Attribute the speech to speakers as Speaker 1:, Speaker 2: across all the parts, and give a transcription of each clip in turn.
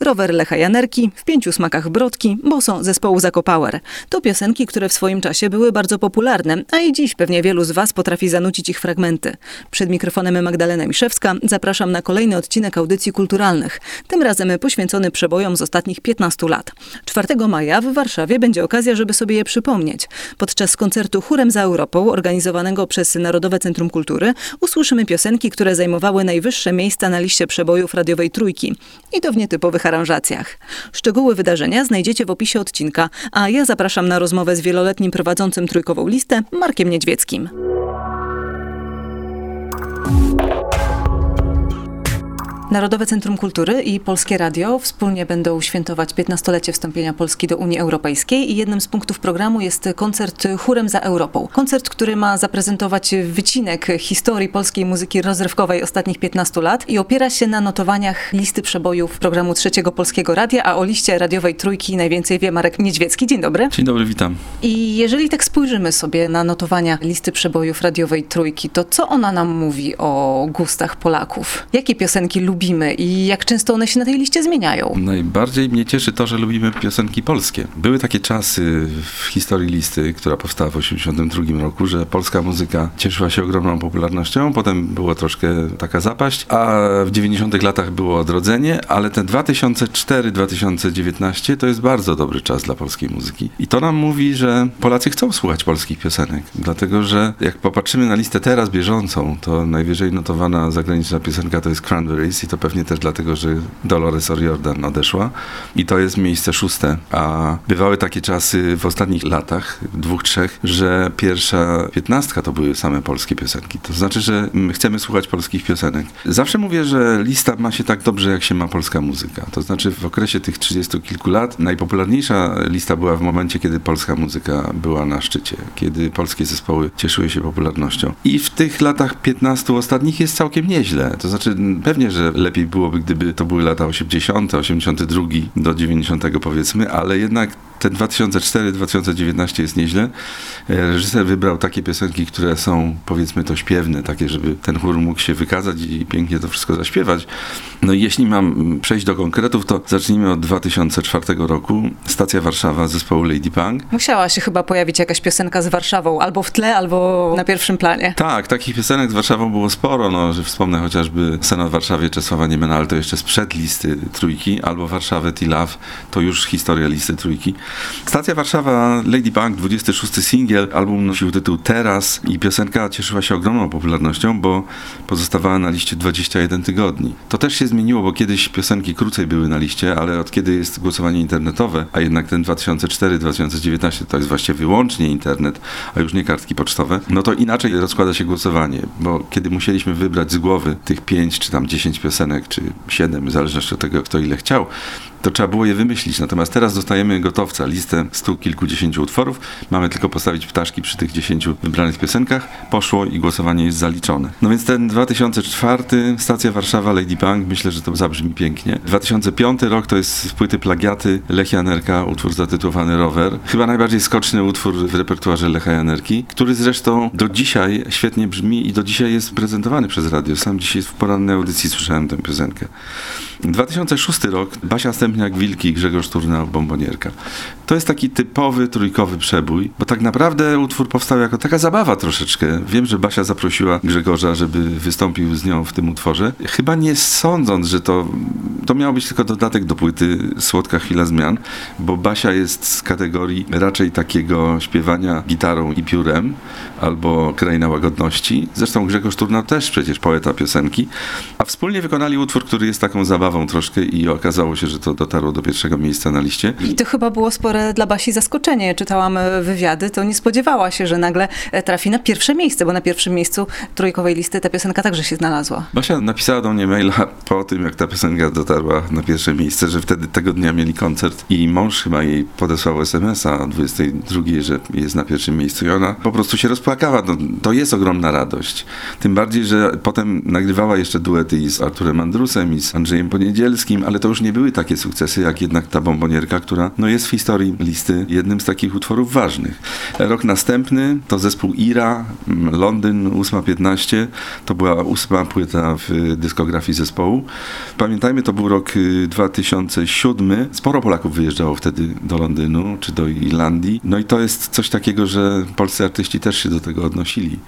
Speaker 1: Rower Lecha Janerki, w pięciu smakach brodki, boso zespołu Zakopower. To piosenki, które w swoim czasie były bardzo popularne, a i dziś pewnie wielu z Was potrafi zanucić ich fragmenty. Przed mikrofonem Magdalena Miszewska zapraszam na kolejny odcinek audycji kulturalnych, tym razem poświęcony przebojom z ostatnich 15 lat. 4 maja w Warszawie będzie okazja, żeby sobie je przypomnieć. Podczas koncertu Chórem za Europą, organizowanego przez Narodowe Centrum Kultury, usłyszymy piosenki, które zajmowały najwyższe miejsca na liście przebojów radiowej Trójki. I to w nietypowych aranżacjach. Szczegóły wydarzenia znajdziecie w opisie odcinka, a ja zapraszam na rozmowę z wieloletnim prowadzącym trójkową listę Markiem Niedźwieckim. Narodowe Centrum Kultury i Polskie Radio wspólnie będą świętować 15-lecie wstąpienia Polski do Unii Europejskiej i jednym z punktów programu jest koncert Chórem za Europą. Koncert, który ma zaprezentować wycinek historii polskiej muzyki rozrywkowej ostatnich 15 lat i opiera się na notowaniach listy przebojów programu Trzeciego Polskiego Radia, a o liście radiowej Trójki najwięcej wie Marek Niedźwiecki. Dzień dobry.
Speaker 2: Dzień dobry, witam.
Speaker 1: I jeżeli tak spojrzymy sobie na notowania listy przebojów radiowej Trójki, to co ona nam mówi o gustach Polaków? Jakie piosenki lubimy? Lubimy i jak często one się na tej liście zmieniają?
Speaker 2: Najbardziej mnie cieszy to, że lubimy piosenki polskie. Były takie czasy w historii listy, która powstała w 1982 roku, że polska muzyka cieszyła się ogromną popularnością, potem było troszkę taka zapaść, a w 90 latach było odrodzenie, ale ten 2004-2019 to jest bardzo dobry czas dla polskiej muzyki. I to nam mówi, że Polacy chcą słuchać polskich piosenek, dlatego że jak popatrzymy na listę teraz bieżącą, to najwyżej notowana zagraniczna piosenka to jest Cranberries i to pewnie też dlatego, że Dolores O'Riordan odeszła i to jest miejsce szóste. A bywały takie czasy w ostatnich latach, dwóch, trzech, że pierwsza piętnastka to były same polskie piosenki. To znaczy, że chcemy słuchać polskich piosenek. Zawsze mówię, że lista ma się tak dobrze, jak się ma polska muzyka. To znaczy w okresie tych trzydziestu kilku lat najpopularniejsza lista była w momencie, kiedy polska muzyka była na szczycie, kiedy polskie zespoły cieszyły się popularnością. I w tych latach 15 ostatnich jest całkiem nieźle. To znaczy pewnie, że lepiej byłoby, gdyby to były lata 80., 82 do 90 powiedzmy, ale jednak ten 2004-2019 jest nieźle. E, reżyser wybrał takie piosenki, które są powiedzmy to śpiewne, takie, żeby ten chór mógł się wykazać i pięknie to wszystko zaśpiewać. No i jeśli mam przejść do konkretów, to zacznijmy od 2004 roku. Stacja Warszawa zespołu Lady Punk.
Speaker 1: Musiała się chyba pojawić jakaś piosenka z Warszawą, albo w tle, albo na pierwszym planie.
Speaker 2: Tak, takich piosenek z Warszawą było sporo, no, że wspomnę chociażby Senat w Warszawie Czesława Niemena, ale to jeszcze sprzed listy trójki, albo Warszawę T-Love, to już historia listy trójki. Stacja Warszawa Lady Punk, 26 singiel, album nosił tytuł Teraz i piosenka cieszyła się ogromną popularnością, bo pozostawała na liście 21 tygodni. To też się zmieniło, bo kiedyś piosenki krócej były na liście, ale od kiedy jest głosowanie internetowe, a jednak ten 2004-2019 to jest właściwie wyłącznie internet, a już nie kartki pocztowe, no to inaczej rozkłada się głosowanie, bo kiedy musieliśmy wybrać z głowy tych 5 czy tam 10 piosenek, czy 7, w zależności od tego, kto ile chciał, to trzeba było je wymyślić. Natomiast teraz dostajemy gotowca, listę stu kilkudziesięciu utworów. Mamy tylko postawić ptaszki przy tych dziesięciu wybranych piosenkach. Poszło i głosowanie jest zaliczone. No więc ten 2004, stacja Warszawa, Lady myślę, że to zabrzmi pięknie. 2005 rok to jest z płyty Plagiaty Lechia Janerka, utwór zatytułowany Rower. Chyba najbardziej skoczny utwór w repertuarze Lecha Janerki, który zresztą do dzisiaj świetnie brzmi i do dzisiaj jest prezentowany przez radio. Sam dzisiaj w porannej audycji słyszałem tę piosenkę. 2006 rok, Basia Stępniak-Wilki, Grzegorz Turnał, Bombonierka. To jest taki typowy trójkowy przebój, bo tak naprawdę utwór powstał jako taka zabawa troszeczkę. Wiem, że Basia zaprosiła Grzegorza, żeby wystąpił z nią w tym utworze. Chyba nie sądząc, że to, to miał być tylko dodatek do płyty Słodka Chwila Zmian, bo Basia jest z kategorii raczej takiego śpiewania gitarą i piórem, albo Kraina Łagodności. Zresztą Grzegorz Turnał też przecież poeta piosenki, a wspólnie wykonali utwór, który jest taką zabawą troszkę i okazało się, że to dotarło do pierwszego miejsca na liście.
Speaker 1: I to chyba było spore dla Basi zaskoczenie. Czytałam e, wywiady, to nie spodziewała się, że nagle e, trafi na pierwsze miejsce, bo na pierwszym miejscu trójkowej listy ta piosenka także się znalazła.
Speaker 2: Basia napisała do mnie maila po tym, jak ta piosenka dotarła na pierwsze miejsce, że wtedy tego dnia mieli koncert i mąż chyba jej podesłał SMS-a o 22, że jest na pierwszym miejscu i ona po prostu się rozpłakała. No, to jest ogromna radość. Tym bardziej, że potem nagrywała jeszcze duety i z Arturem Andrusem i z Andrzejem Poniedzielskim, ale to już nie były takie sukcesy, jak jednak ta bombonierka, która no, jest w historii listy jednym z takich utworów ważnych. Rok następny to zespół Ira, Londyn 8.15, to była ósma płyta w dyskografii zespołu. Pamiętajmy, to był rok 2007. Y, Sporo Polaków wyjeżdżało wtedy do Londynu czy do Irlandii. No i to jest coś takiego, że polscy artyści też się do tego odnosili.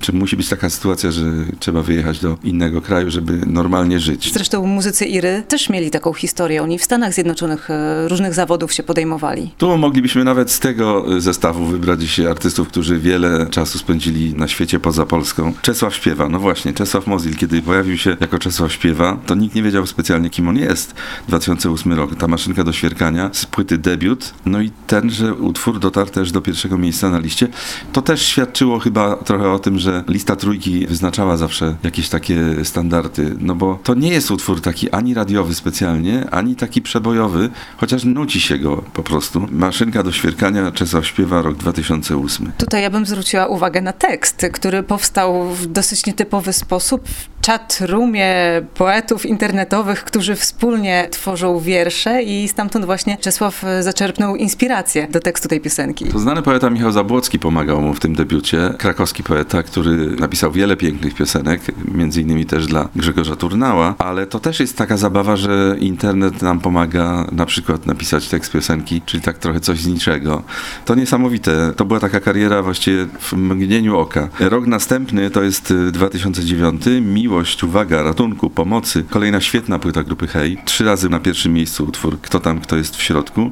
Speaker 2: Czy musi być taka sytuacja, że trzeba wyjechać do innego kraju, żeby normalnie żyć?
Speaker 1: Zresztą muzycy Iry też mieli taką historię. Oni w Stanach Zjednoczonych e, różnych zawodów się podejmowali.
Speaker 2: Tu moglibyśmy nawet z tego e, zestawu wybrać artystów, którzy wiele czasu spędzili na świecie poza Polską. Czesław śpiewa, no właśnie, Czesław Mozil, kiedy pojawił się jako Czesław śpiewa, to nikt nie wiedział specjalnie, kim on jest. 2008 rok, ta maszynka do świerkania z płyty debiut, no i tenże utwór dotarł też do pierwszego miejsca na liście. To też świadczyło chyba trochę o tym, że lista trójki wyznaczała zawsze jakieś takie standardy, no bo to nie jest utwór taki ani radiowy specjalnie, ani taki przebojowy, chociaż nuci się go po prostu. Maszynka do świerkania Czesław śpiewa rok 2008.
Speaker 1: Tutaj ja bym zwróciła uwagę na tekst, który powstał w dosyć nietypowy sposób w chat-roomie poetów internetowych, którzy wspólnie tworzą wiersze i stamtąd właśnie Czesław zaczerpnął inspirację do tekstu tej piosenki.
Speaker 2: To znany poeta Michał Zabłocki pomagał mu w tym debiucie. Krakowski poeta, który napisał wiele pięknych piosenek, między innymi też dla Grzegorza Turnała, ale to też jest taka zabawa, że internet nam pomaga na przykład napisać tekst piosenki, czyli tak trochę coś z niczego. To niesamowite. To była taka kariera właściwie w mgnieniu oka. Rok następny to jest 2009. Miłość, uwaga, ratunku, pomocy. Kolejna świetna płyta grupy Hej. Trzy razy na pierwszym miejscu utwór Kto tam, kto jest w środku.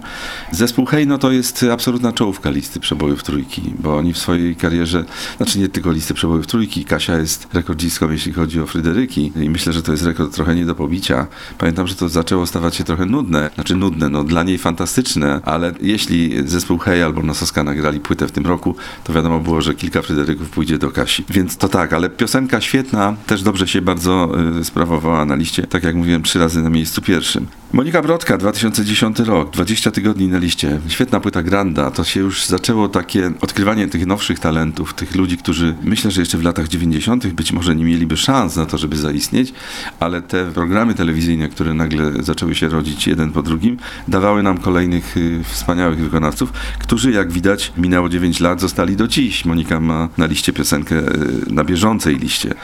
Speaker 2: Zespół Hej, no to jest absolutna czołówka listy przebojów trójki, bo oni w swojej karierze, znaczy nie tylko listy przebojów trójki, Kasia jest rekordzistką, jeśli chodzi o Fryderyki i myślę, że to jest rekord trochę nie do pobicia. Pamiętam, że to zaczęło stawać się trochę nudne, znaczy nudne, no dla niej fantastyczne, ale jeśli zespół Hej albo Nososka nagrali płytę w tym roku, to wiadomo było, że kilka Fryderyków pójdzie do Kasi. Więc to tak, ale piosenka świetna, też dobrze się bardzo y, sprawowała na liście, tak jak mówiłem, trzy razy na miejscu pierwszym. Monika Brodka, 2010 rok, 20 tygodni na liście. Świetna płyta Granda. To się już zaczęło takie odkrywanie tych nowszych talentów, tych ludzi, którzy myślę, że jeszcze w latach 90. być może nie mieliby szans na to, żeby zaistnieć, ale te programy telewizyjne, które nagle zaczęły się rodzić jeden po drugim, dawały nam kolejnych y, wspaniałych wykonawców, którzy jak widać minęło 9 lat, zostali do dziś. Monika ma na liście piosenkę y, na bieżącej liście.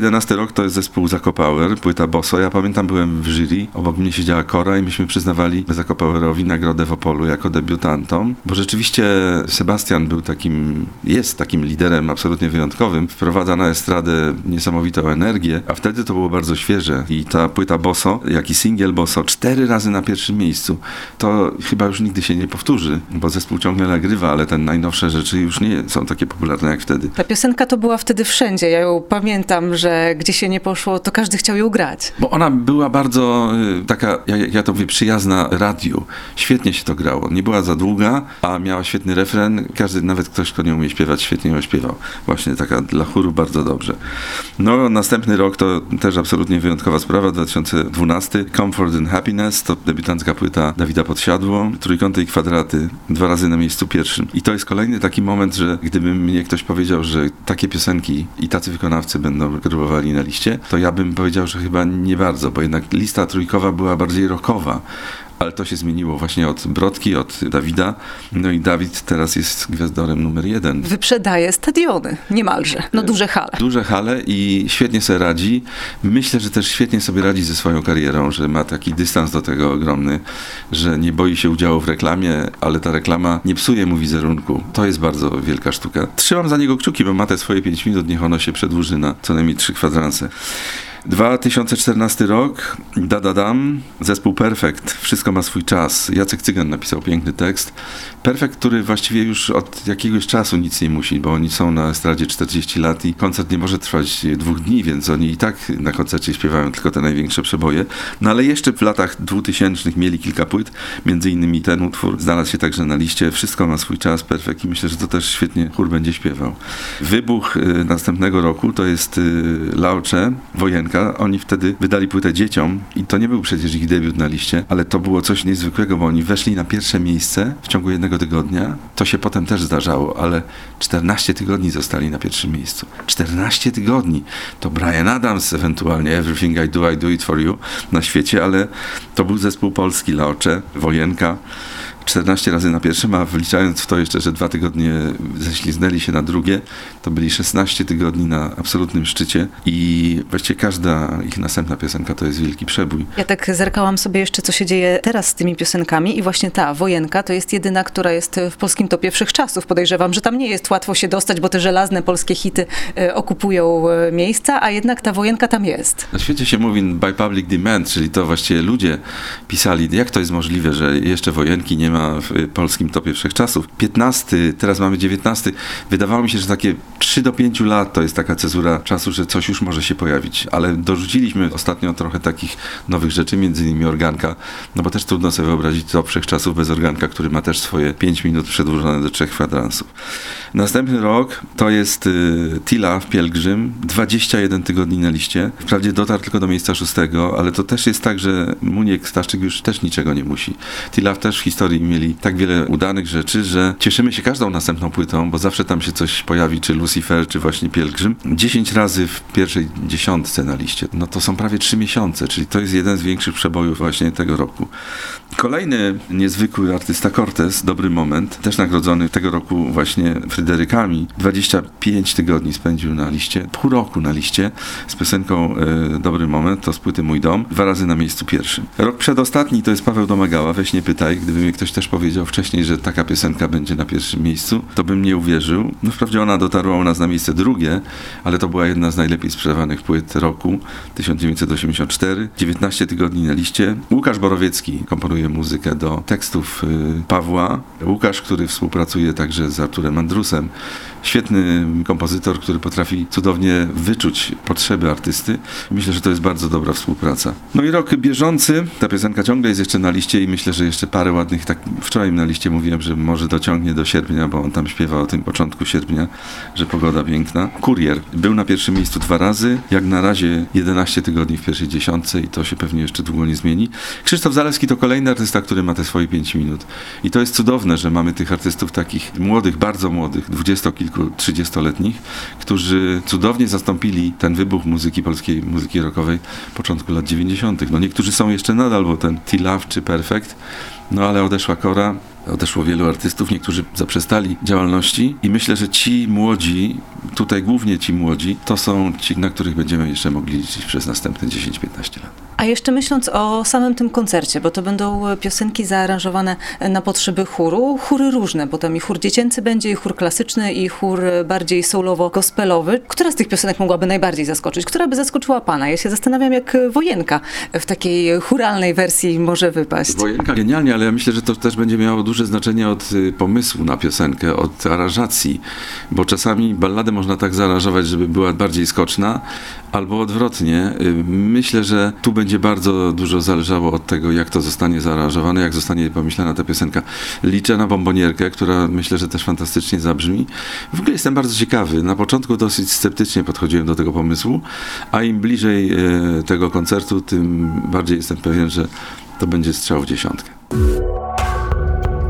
Speaker 2: 2011 rok to jest zespół Zakopower, płyta Boso. Ja pamiętam, byłem w jury, obok mnie siedziała Kora i myśmy przyznawali Zakopowerowi nagrodę w Opolu jako debiutantom, bo rzeczywiście Sebastian był takim, jest takim liderem absolutnie wyjątkowym. Wprowadza na estradę niesamowitą energię, a wtedy to było bardzo świeże i ta płyta Boso, jak i singiel Boso, cztery razy na pierwszym miejscu, to chyba już nigdy się nie powtórzy, bo zespół ciągle nagrywa, ale te najnowsze rzeczy już nie są takie popularne jak wtedy.
Speaker 1: Ta piosenka to była wtedy wszędzie. Ja ją pamiętam, że gdzie się nie poszło, to każdy chciał ją grać.
Speaker 2: Bo ona była bardzo y, taka, jak ja to mówię, przyjazna radiu. Świetnie się to grało. Nie była za długa, a miała świetny refren. Każdy, nawet ktoś, kto nie umie śpiewać, świetnie ją śpiewał. Właśnie taka dla chóru bardzo dobrze. No, następny rok to też absolutnie wyjątkowa sprawa, 2012. Comfort and Happiness to debiutancka płyta Dawida Podsiadło. Trójkąty i kwadraty, dwa razy na miejscu pierwszym. I to jest kolejny taki moment, że gdyby mnie ktoś powiedział, że takie piosenki i tacy wykonawcy będą próbowali na liście, to ja bym powiedział, że chyba nie bardzo, bo jednak lista trójkowa była bardziej rockowa ale to się zmieniło właśnie od Brodki, od Dawida. No i Dawid teraz jest gwiazdorem numer jeden.
Speaker 1: Wyprzedaje stadiony, niemalże. No duże hale.
Speaker 2: Duże hale i świetnie sobie radzi. Myślę, że też świetnie sobie radzi ze swoją karierą, że ma taki dystans do tego ogromny, że nie boi się udziału w reklamie, ale ta reklama nie psuje mu wizerunku. To jest bardzo wielka sztuka. Trzymam za niego kciuki, bo ma te swoje 5 minut, niech ono się przedłuży na co najmniej trzy kwadranse. 2014 rok, dadadam, zespół Perfekt, wszystko ma swój czas. Jacek Cygan napisał piękny tekst. Perfekt, który właściwie już od jakiegoś czasu nic nie musi, bo oni są na estradzie 40 lat i koncert nie może trwać dwóch dni, więc oni i tak na koncercie śpiewają tylko te największe przeboje. No ale jeszcze w latach 2000 mieli kilka płyt, między innymi ten utwór znalazł się także na liście. Wszystko ma swój czas, Perfekt i myślę, że to też świetnie chór będzie śpiewał. Wybuch y, następnego roku to jest y, Laucze, Wojenka Oni wtedy wydali płytę dzieciom i to nie był przecież ich debiut na liście, ale to było coś niezwykłego, bo oni weszli na pierwsze miejsce w ciągu jednego tygodnia. To się potem też zdarzało, ale 14 tygodni zostali na pierwszym miejscu. 14 tygodni. To Brian Adams, ewentualnie Everything I Do, I Do It For You na świecie, ale to był zespół polski Laocze, Wojenka. 14 razy na pierwszym, a wliczając w to jeszcze, że dwa tygodnie ześliznęli się na drugie, to byli 16 tygodni na absolutnym szczycie i właściwie każda ich następna piosenka to jest wielki przebój.
Speaker 1: Ja tak zerkałam sobie jeszcze, co się dzieje teraz z tymi piosenkami i właśnie ta, Wojenka, to jest jedyna, która jest w polskim topie wszechczasów. Podejrzewam, że tam nie jest łatwo się dostać, bo te żelazne polskie hity e, okupują e, miejsca, a jednak ta Wojenka tam jest.
Speaker 2: Na świecie się mówi by public demand, czyli to właściwie ludzie pisali, jak to jest możliwe, że jeszcze Wojenki nie ma w polskim topie wszechczasów. 15, teraz mamy 19. Wydawało mi się, że takie 3 do 5 lat to jest taka cezura czasu, że coś już może się pojawić, ale dorzuciliśmy ostatnio trochę takich nowych rzeczy, między innymi organka, no bo też trudno sobie wyobrazić top wszechczasów bez organka, który ma też swoje 5 minut przedłużone do 3 kwadransów. Następny rok to jest y, Tila w Pielgrzym, 21 tygodni na liście. Wprawdzie dotarł tylko do miejsca szóstego, ale to też jest tak, że Muniek Staszczyk już też niczego nie musi. Tila też w historii mieli tak wiele udanych rzeczy, że cieszymy się każdą następną płytą, bo zawsze tam się coś pojawi, czy Lucifer, czy właśnie Pielgrzym. 10 razy w pierwszej dziesiątce na liście. No to są prawie 3 miesiące, czyli to jest jeden z większych przebojów właśnie tego roku. Kolejny niezwykły artysta Cortez, Dobry Moment, też nagrodzony tego roku właśnie Fryderykami. 25 tygodni spędził na liście, pół roku na liście z piosenką e, Dobry Moment, to z płyty Mój Dom, dwa razy na miejscu pierwszym. Rok przedostatni to jest Paweł Domagała, weź nie pytaj, gdyby mi ktoś też powiedział wcześniej, że taka piosenka będzie na pierwszym miejscu, to bym nie uwierzył. No wprawdzie ona dotarła u nas na miejsce drugie, ale to była jedna z najlepiej sprzedawanych płyt roku 1984. 19 tygodni na liście. Łukasz Borowiecki komponuje muzykę do tekstów y, Pawła. Łukasz, który współpracuje także z Arturem Andrusem. Świetny kompozytor, który potrafi cudownie wyczuć potrzeby artysty. Myślę, że to jest bardzo dobra współpraca. No i rok bieżący. Ta piosenka ciągle jest jeszcze na liście i myślę, że jeszcze parę ładnych, tak wczoraj na liście mówiłem, że może dociągnie do sierpnia, bo on tam śpiewa o tym początku sierpnia, że pogoda piękna. Kurier był na pierwszym miejscu dwa razy, jak na razie 11 tygodni w pierwszej dziesiątce i to się pewnie jeszcze długo nie zmieni. Krzysztof Zalewski to kolejny artysta, który ma te swoje 5 minut. I to jest cudowne, że mamy tych artystów takich młodych, bardzo młodych, dwudziestokilku, trzydziestoletnich, którzy cudownie zastąpili ten wybuch muzyki polskiej, muzyki rockowej początku lat 90. No niektórzy są jeszcze nadal, bo ten T-Love czy Perfect, no ale odeszła Kora, odeszło wielu artystów, niektórzy zaprzestali działalności i myślę, że ci młodzi, tutaj głównie ci młodzi, to są ci, na których będziemy jeszcze mogli liczyć przez następne 10-15 lat.
Speaker 1: A jeszcze myśląc o samym tym koncercie, bo to będą piosenki zaaranżowane na potrzeby chóru, chóry różne, bo tam i chór dziecięcy będzie, i chór klasyczny, i chór bardziej soulowo-gospelowy. Która z tych piosenek mogłaby najbardziej zaskoczyć? Która by zaskoczyła pana? Ja się zastanawiam, jak Wojenka w takiej churalnej wersji może wypaść.
Speaker 2: Wojenka genialnie, ale ja myślę, że to też będzie miało duże znaczenie od y, pomysłu na piosenkę, od aranżacji, bo czasami balladę można tak zaaranżować, żeby była bardziej skoczna, albo odwrotnie. Y, myślę, że tu będzie bardzo dużo zależało od tego, jak to zostanie zaaranżowane, jak zostanie pomyślana ta piosenka. Liczę na bombonierkę, która myślę, że też fantastycznie zabrzmi. W ogóle jestem bardzo ciekawy. Na początku dosyć sceptycznie podchodziłem do tego pomysłu, a im bliżej y, tego koncertu, tym bardziej jestem pewien, że to będzie strzał w dziesiątkę.